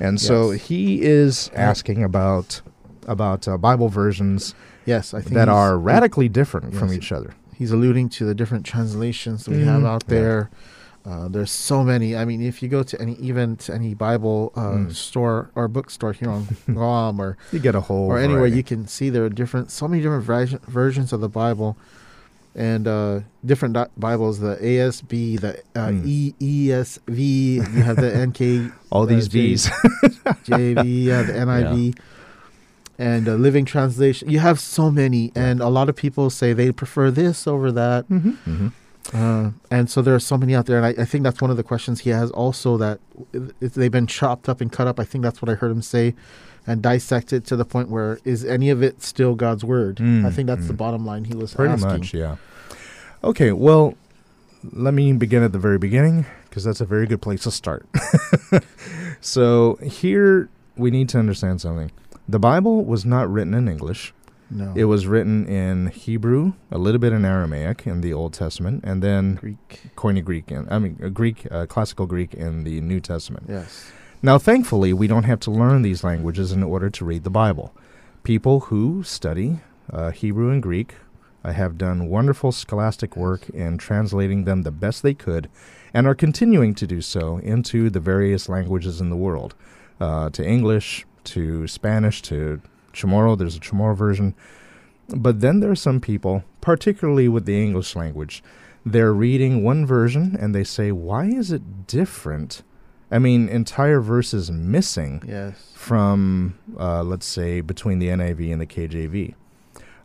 And so he is asking about about uh, Bible versions Yes, I think that are radically different from each other. He's alluding to the different translations that we have Mhm. out Yeah. there. Uh, there's so many. I mean, if you go to any even to any Bible uh, Mm. store or bookstore here on Guam or You get a whole or anywhere, variety. you can see there are different, so many different version, versions of the Bible, and uh, different di- Bibles. The ASV, the uh, Mm. E ESV. You have the NK. all uh, these J- V's. JV, yeah, the NIV, and uh, Living Translation. You have so many, and a lot of people say they prefer this over that. hmm Uh, and so there are so many out there, and I, I think that's one of the questions he has also that if they've been chopped up and cut up. I think that's what I heard him say, and dissect it to the point where is any of it still God's word? Mm, I think that's the mm. bottom line he was Pretty asking. much, yeah. Okay, well, let me begin at the very beginning because that's a very good place to start. so, here we need to understand something. The Bible was not written in English. No, It was written in Hebrew, a little bit in Aramaic in the Old Testament, and then Greek. Koine Greek, in, I mean uh, Greek, uh, classical Greek in the New Testament. Yes. Now, thankfully, we don't have to learn these languages in order to read the Bible. People who study uh, Hebrew and Greek uh, have done wonderful scholastic work in translating them the best they could and are continuing to do so into the various languages in the world uh, to English, to Spanish, to Chamorro. There's a Chamorro version. But then there are some people, particularly with the English language, they're reading one version and they say, why is it different? I mean, entire verses missing Yes. from, uh, let's say, between the NIV and the KJV.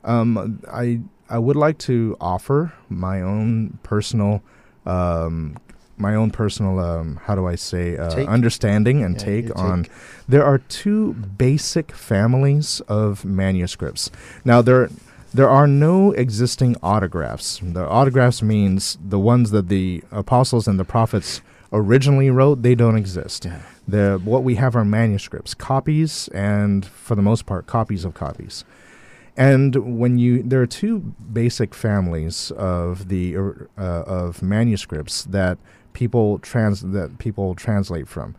Um, I I would like to offer my own personal, um, my own personal, um, how do I say, uh, understanding and Yeah, take on. take. There are two basic families of manuscripts. Now there. There are no existing autographs. The autographs means the ones that the apostles and the prophets originally wrote, they don't exist. Yeah. The what we have are manuscripts, copies, and for the most part, copies of copies. And when you there are two basic families of the uh, of manuscripts that people trans that people translate from.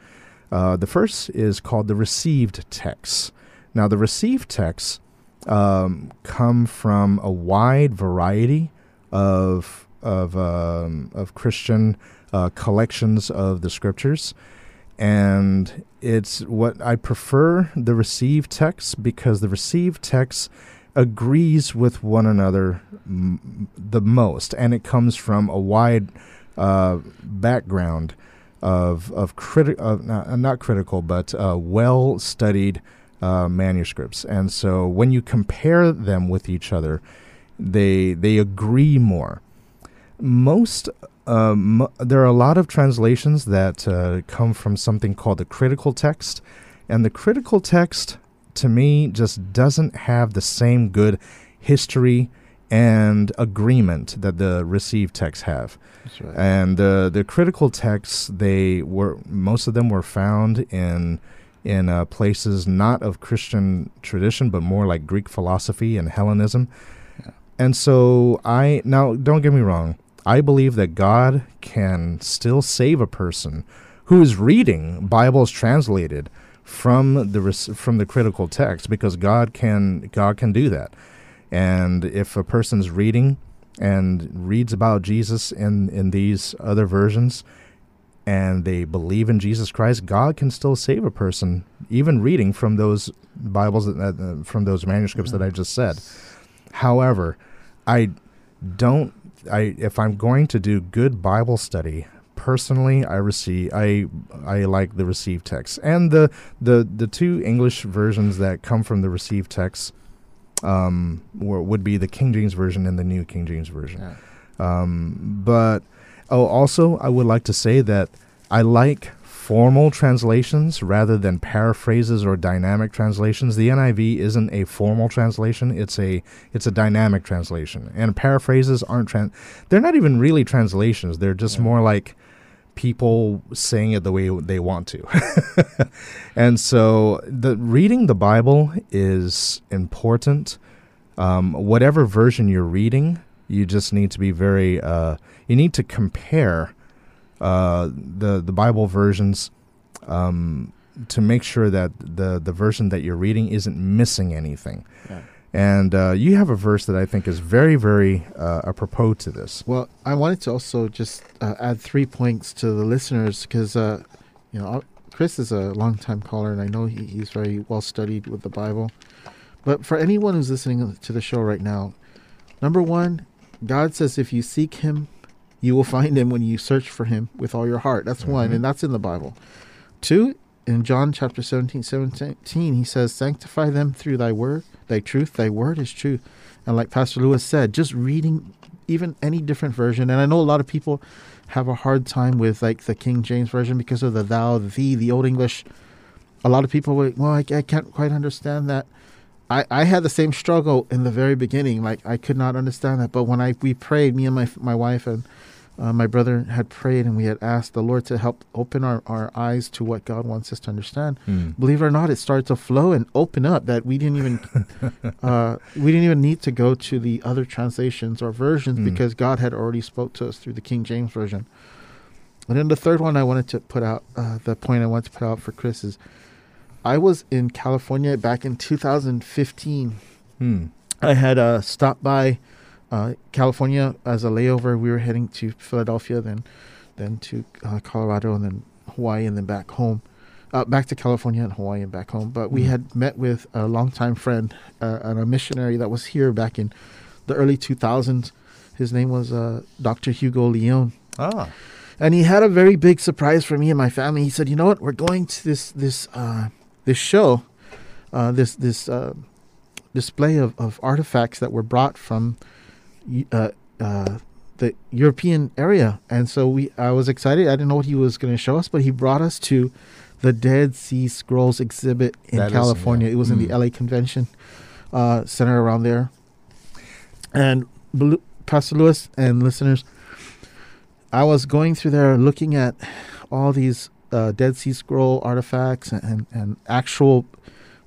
Uh, the first is called the received texts. Now, the received texts um, come from a wide variety of of um, of Christian uh, collections of the scriptures, and it's what I prefer the received text because the received text agrees with one another m- the most, and it comes from a wide uh, background of of criti- of not, not critical but uh, well studied uh, manuscripts, and so when you compare them with each other, they they agree more. Most um, there are a lot of translations that uh, come from something called the critical text, and the critical text to me just doesn't have the same good history and agreement that the received texts have. That's right. And uh, the critical texts, they were most of them were found in in uh, places not of Christian tradition, but more like Greek philosophy and Hellenism. And so I now don't get me wrong. I believe that God can still save a person who is reading Bibles translated from the from the critical text because God can God can do that. And if a person's reading and reads about Jesus in in these other versions and they believe in Jesus Christ, God can still save a person even reading from those Bibles uh, from those manuscripts that I just said. However, I don't I if I'm going to do good Bible study, personally I receive I I like the received text. And the the the two English versions that come from the received text um were, would be the King James version and the New King James version. Um but oh also I would like to say that I like formal translations rather than paraphrases or dynamic translations. The NIV isn't a formal translation; it's a it's a dynamic translation. And paraphrases aren't tran- they're not even really translations. They're just more like people saying it the way they want to. and so the reading the Bible is important. Um, whatever version you're reading, you just need to be very uh, you need to compare uh, the the Bible versions um, to make sure that the the version that you're reading isn't missing anything. Yeah. And uh, you have a verse that I think is very very uh, apropos to this. Well, I wanted to also just uh, add three points to the listeners because, uh, you know, Chris is a longtime caller and I know he, he's very well studied with the Bible. But for anyone who's listening to the show right now, number one, God says if you seek Him, you will find Him when you search for Him with all your heart. That's one, and mm-hmm. that's in the Bible. Two, in John chapter 17, 17, he says, Sanctify them through thy word, thy truth, thy word is truth. And like Pastor Lewis said, just reading even any different version, and I know a lot of people have a hard time with like the King James version because of the thou, the thee, the Old English. A lot of people were, well, I, I can't quite understand that. I, I had the same struggle in the very beginning. Like I could not understand that, but when I we prayed, me and my my wife and uh, my brother had prayed, and we had asked the Lord to help open our, our eyes to what God wants us to understand. Believe it or not, it started to flow and open up that we didn't even uh, we didn't even need to go to the other translations or versions because God had already spoke to us through the King James version. And then the third one I wanted to put out, uh, the point I wanted to put out for Chris is, I was in California back in 2015. Hmm. I had uh, stopped by uh, California as a layover. We were heading to Philadelphia, then then to uh, Colorado, and then Hawaii, and then back home. Uh, back to California and Hawaii and back home. But we Mhm. had met with a longtime friend uh, and a missionary that was here back in the early 2000s. His name was uh, Dr. Hugo Leon Ah. and he had a very big surprise for me and my family. He said, "You know what? We're going to this this uh, this show, uh, this this uh, display of, of artifacts that were brought from uh, uh, the European area." And so we, I was excited. I didn't know what he was going to show us, but he brought us to the Dead Sea Scrolls exhibit in That is- California. yeah. It was in the Mm. LA Convention uh, Center around there. And Pastor Lewis and listeners, I was going through there looking at all these uh, Dead Sea Scroll artifacts and, and, and actual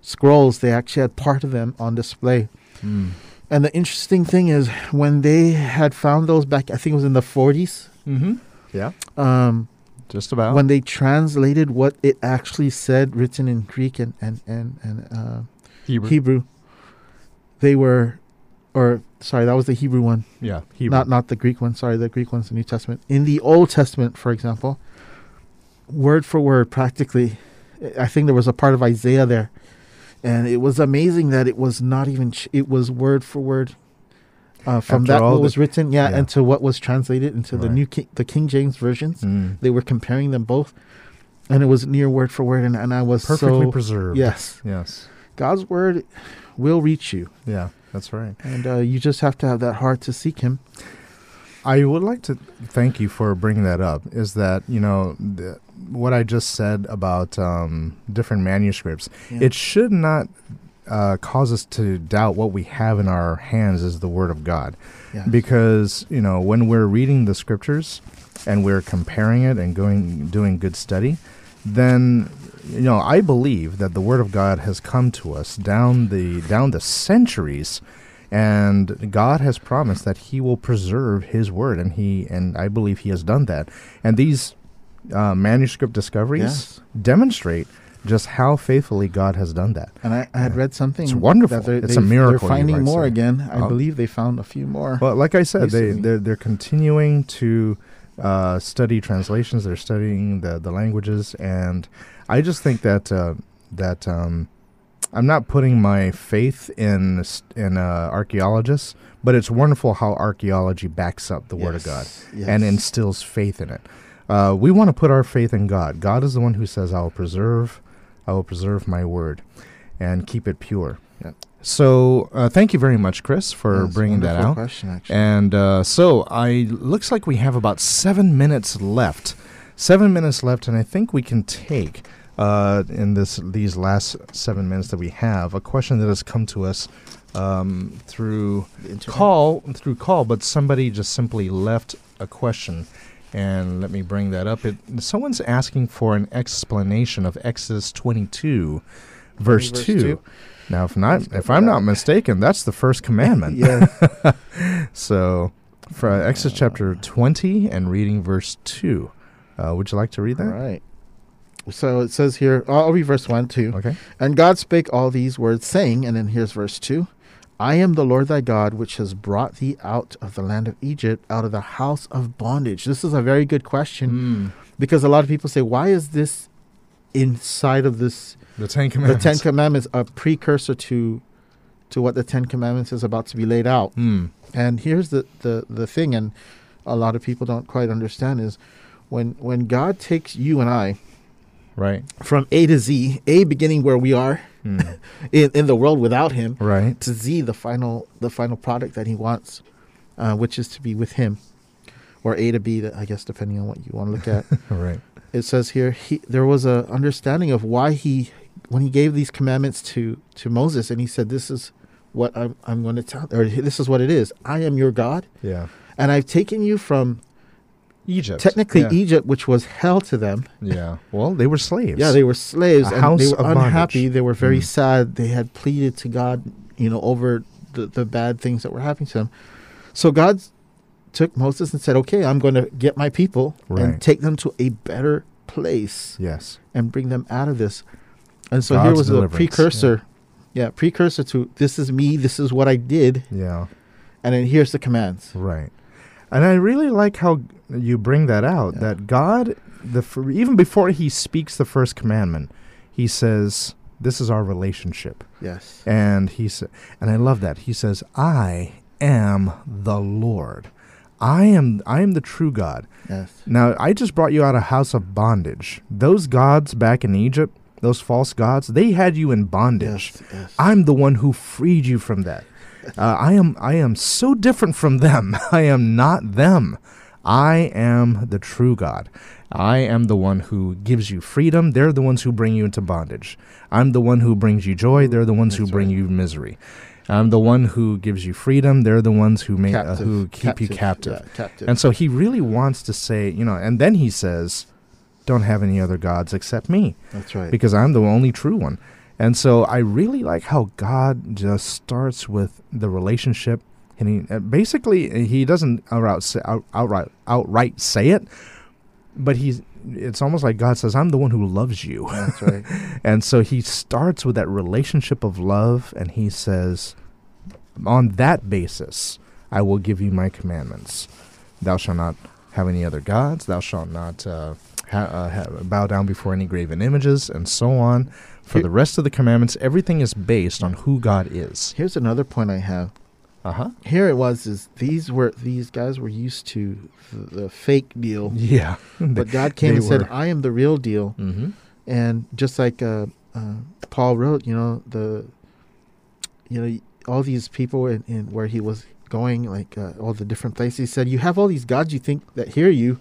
scrolls. They actually had part of them on display. Hmm. And the interesting thing is, when they had found those back, I think it was in the 40s, Mm-hmm. Yeah. um, Just about. when they translated what it actually said, written in Greek and, and, and, and uh, Hebrew. Hebrew, they were, or sorry, that was the Hebrew one. yeah. Hebrew. not not the Greek one. Sorry, the Greek one's the New Testament. In the Old Testament, for example, word for word, practically, I think there was a part of Isaiah there, and it was amazing that it was not even. Ch- it was word for word. Uh, from After that what the- was written, yeah, yeah. and to what was translated into the new King, the King James versions. Mm. They were comparing them both, and it was near word for word, and, and I was Perfectly so preserved. yes, Yes. God's word will reach you, Yeah. That's right. and uh, you just have to have that heart to seek Him. I would like to thank you for bringing that up. Is that you know the, what I just said about um, different manuscripts? Yeah. It should not uh, cause us to doubt what we have in our hands is the Word of God, Yeah. because you know when we're reading the Scriptures and we're comparing it and going doing good study, then you know I believe that the Word of God has come to us down the down the centuries and God has promised that He will preserve His word, and He and I believe He has done that. And these uh, manuscript discoveries Yes. demonstrate just how faithfully God has done that. And I, I had read something. It's wonderful. It's a miracle, They're finding more again. I Oh. believe they found a few more. Well, like I said, they they're, they're continuing to uh, study translations. They're studying the the languages, and I just think that uh, that um, I'm not putting my faith in in uh, archaeologists, but it's wonderful how archaeology backs up the Word of God Yes, and instills faith in it. Uh, we want to put our faith in God. God is the one who says, "I will preserve, I will preserve my word, and keep it pure." Yeah. So, uh, thank you very much, Chris, for Yes, bringing that out. question, actually. And uh, so, I looks like we have about seven minutes left. Seven minutes left, and I think we can take uh, in this these last seven minutes that we have a question that has come to us um, through call through call, but somebody just simply left a question. And let me bring that up. It someone's asking for an explanation of Exodus 22, verse, verse 2. two. Now, if not, if I'm not mistaken, that's the first commandment. yeah. So, for uh, Exodus chapter 20 and reading verse 2. Uh, would you like to read that? right. So it says here, I'll read verse 1 too. Okay. And God spake all these words, saying, and then here's verse 2 I am the Lord thy God, which has brought thee out of the land of Egypt, out of the house of bondage. This is a very good question Mm, because a lot of people say, why is this inside of this? the Ten Commandments. The. Ten Commandments, a precursor to to what the Ten Commandments is about to be laid out. Mm, And here's the, the, the thing, and a lot of people don't quite understand is when when God takes you and I right. from A to Z, A beginning where we are Mm, in, in the world without him, right. to Z the final the final product that he wants, uh, which is to be with him. Or A to B, I guess, depending on what you want to look at. Right. it says here he there was a understanding of why he when he gave these commandments to to Moses and he said this is what I'm I'm going to tell or this is what it is I am your God Yeah. and I've taken you from Egypt. technically yeah. Egypt which was hell to them Yeah. Well, they were slaves. yeah they were slaves A and they were unhappy bondage. they were very Mm. sad they had pleaded to God you know over the the bad things that were happening to them so God took Moses and said okay I'm going to get my people Right. and take them to a better place Yes. and bring them out of this. And so here was a precursor, yeah. precursor to this is me, this is what I did, Yeah. and then here's the commands. Right. And I really like how you bring that out. Yeah. That God, the fir- even before He speaks the first commandment, He says, "This is our relationship." Yes. And He sa- and I love that He says, "I am the Lord. I am I am the true God." Yes. Now, I just brought you out of house of bondage. Those gods back in Egypt, those false gods, they had you in bondage. Yes. Yes. I'm the one who freed you from that. Uh, I am I am so different from them. I am not them. I am the true God. I am the one who gives you freedom. They're the ones who bring you into bondage. I'm the one who brings you joy. They're the ones who That's bring right. you misery. I'm the one who gives you freedom. They're the ones who make uh, who keep you captive. Yeah, captive. And so he really wants to say, you know, and then he says, don't have any other gods except me That's right. because I'm the only true one. And so I really like how God just starts with the relationship, and he uh, basically he doesn't outright say, out, outright outright say it, but he's it's almost like God says, "I'm the one who loves you," That's right. and so he starts with that relationship of love, and he says, "On that basis, I will give you my commandments. Thou shalt not have any other gods. Thou shalt not." Uh, ha- uh, ha- bow down before any graven images, and so on. For the rest of the commandments, everything is based on who God is. Here's another point I have. Uh huh. Here it was is these were these guys were used to the, the fake deal, Yeah. but God came and said, "I am the real deal." mm-hmm. and just like uh, uh, Paul wrote, you know the, you know all these people in, in where he was going, like uh, all the different places. He said, "You have all these gods you think that hear you,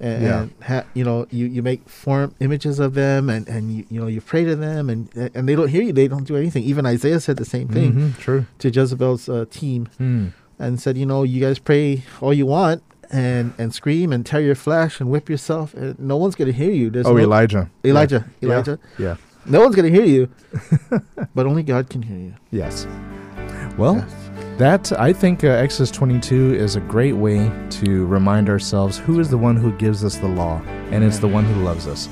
and, Yeah. and ha- you know you, you make form images of them, and, and you you know you pray to them, and and they don't hear you. They don't do anything. Even Isaiah said the same thing Mm-hmm. True. to Jezebel's uh, team, Mm. and said, you know, you guys pray all you want." And, and scream and tear your flesh and whip yourself. And no one's gonna hear you. There's Oh, no, Elijah. Elijah, Yeah. Elijah. Yeah. No one's gonna hear you, but only God can hear you. Yes. Well, Yes. That I think uh, Exodus 22 is a great way to remind ourselves who is the one who gives us the law, and it's the one who loves us.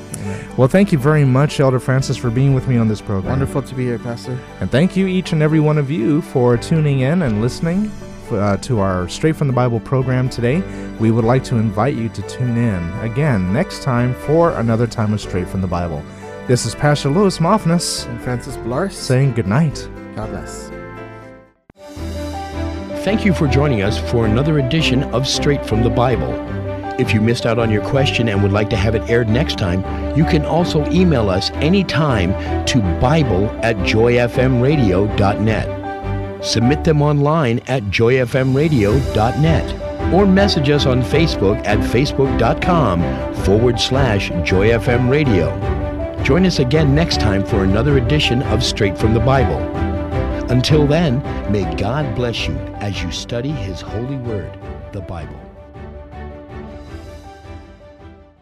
Well, thank you very much, Elder Francis, for being with me on this program. Wonderful to be here, Pastor. And thank you, each and every one of you, for tuning in and listening uh, to our Straight from the Bible program today. We would like to invite you to tune in again next time for another time of Straight from the Bible. This is Pastor Louis Moffness And Francis Blars. saying good night. God bless. Thank you for joining us for another edition of Straight from the Bible. If you missed out on your question and would like to have it aired next time, you can also email us anytime to Bible at joyfmradio.net. Submit them online at joyfmradio.net or message us on Facebook at facebook.com forward slash joyfmradio. Join us again next time for another edition of Straight from the Bible. Until then, may God bless you as you study His holy word, the Bible.